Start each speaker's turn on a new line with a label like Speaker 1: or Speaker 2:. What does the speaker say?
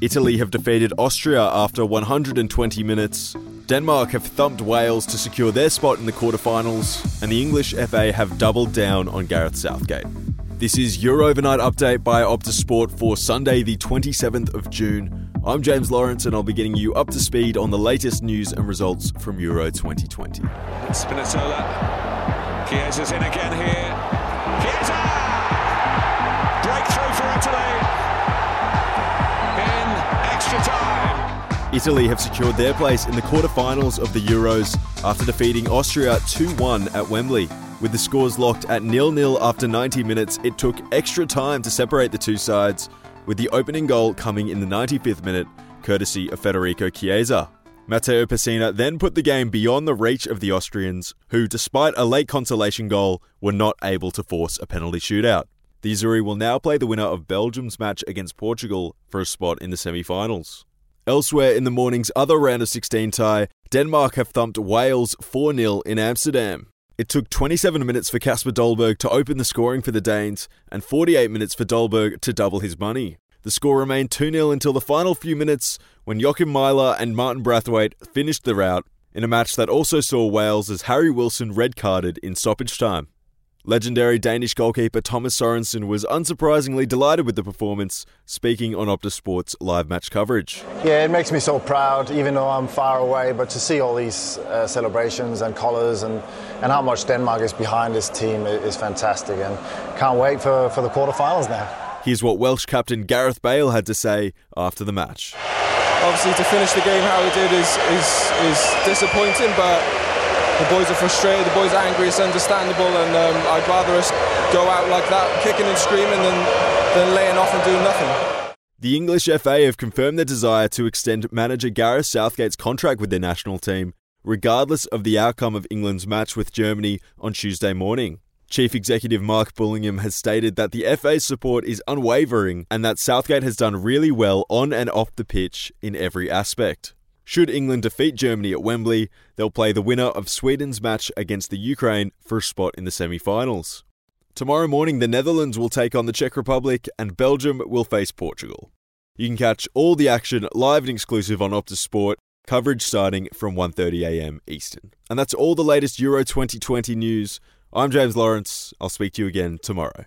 Speaker 1: Italy have defeated Austria after 120 minutes. Denmark have thumped Wales to secure their spot in the quarterfinals, and the English FA have doubled down on Gareth Southgate. This is your overnight update by Optus Sport for Sunday, the 27th of June. I'm James Lawrence, and I'll be getting you up to speed on the latest news and results from Euro 2020.
Speaker 2: Spinazzola. Chiesa's in again here. Italy
Speaker 1: have secured their place in the quarterfinals of the Euros after defeating Austria 2 1 at Wembley. With the scores locked at nil nil after 90 minutes, it took extra time to separate the two sides, with the opening goal coming in the 95th minute, courtesy of Federico Chiesa. Matteo Pessina then put the game beyond the reach of the Austrians, who, despite a late consolation goal, were not able to force a penalty shootout. The Azzurri will now play the winner of Belgium's match against Portugal for a spot in the semi finals. Elsewhere in the morning's other round of 16 tie, Denmark have thumped Wales 4 0 in Amsterdam. It took 27 minutes for Kasper Dolberg to open the scoring for the Danes and 48 minutes for Dolberg to double his money. The score remained 2 0 until the final few minutes when Joakim Mæhle and Martin Braithwaite finished the rout in a match that also saw Wales as Harry Wilson red carded in stoppage time. Legendary Danish goalkeeper Thomas Sorensen was unsurprisingly delighted with the performance, speaking on Optus Sports live match coverage.
Speaker 3: Yeah, it makes me so proud, even though I'm far away, but to see all these uh, celebrations and colours and, and how much Denmark is behind this team is fantastic and can't wait for, for the quarterfinals now.
Speaker 1: Here's what Welsh captain Gareth Bale had to say after the match.
Speaker 4: Obviously, to finish the game how we did is, is, is disappointing, but the boys are frustrated, the boys are angry, it's understandable, and um, I'd rather us go out like that, kicking and screaming, than, than laying off and doing nothing.
Speaker 1: The English FA have confirmed their desire to extend manager Gareth Southgate's contract with their national team, regardless of the outcome of England's match with Germany on Tuesday morning. Chief Executive Mark Bullingham has stated that the FA's support is unwavering and that Southgate has done really well on and off the pitch in every aspect. Should England defeat Germany at Wembley, they'll play the winner of Sweden's match against the Ukraine for a spot in the semi finals. Tomorrow morning, the Netherlands will take on the Czech Republic and Belgium will face Portugal. You can catch all the action live and exclusive on Optus Sport, coverage starting from 1.30am Eastern. And that's all the latest Euro 2020 news. I'm James Lawrence. I'll speak to you again tomorrow.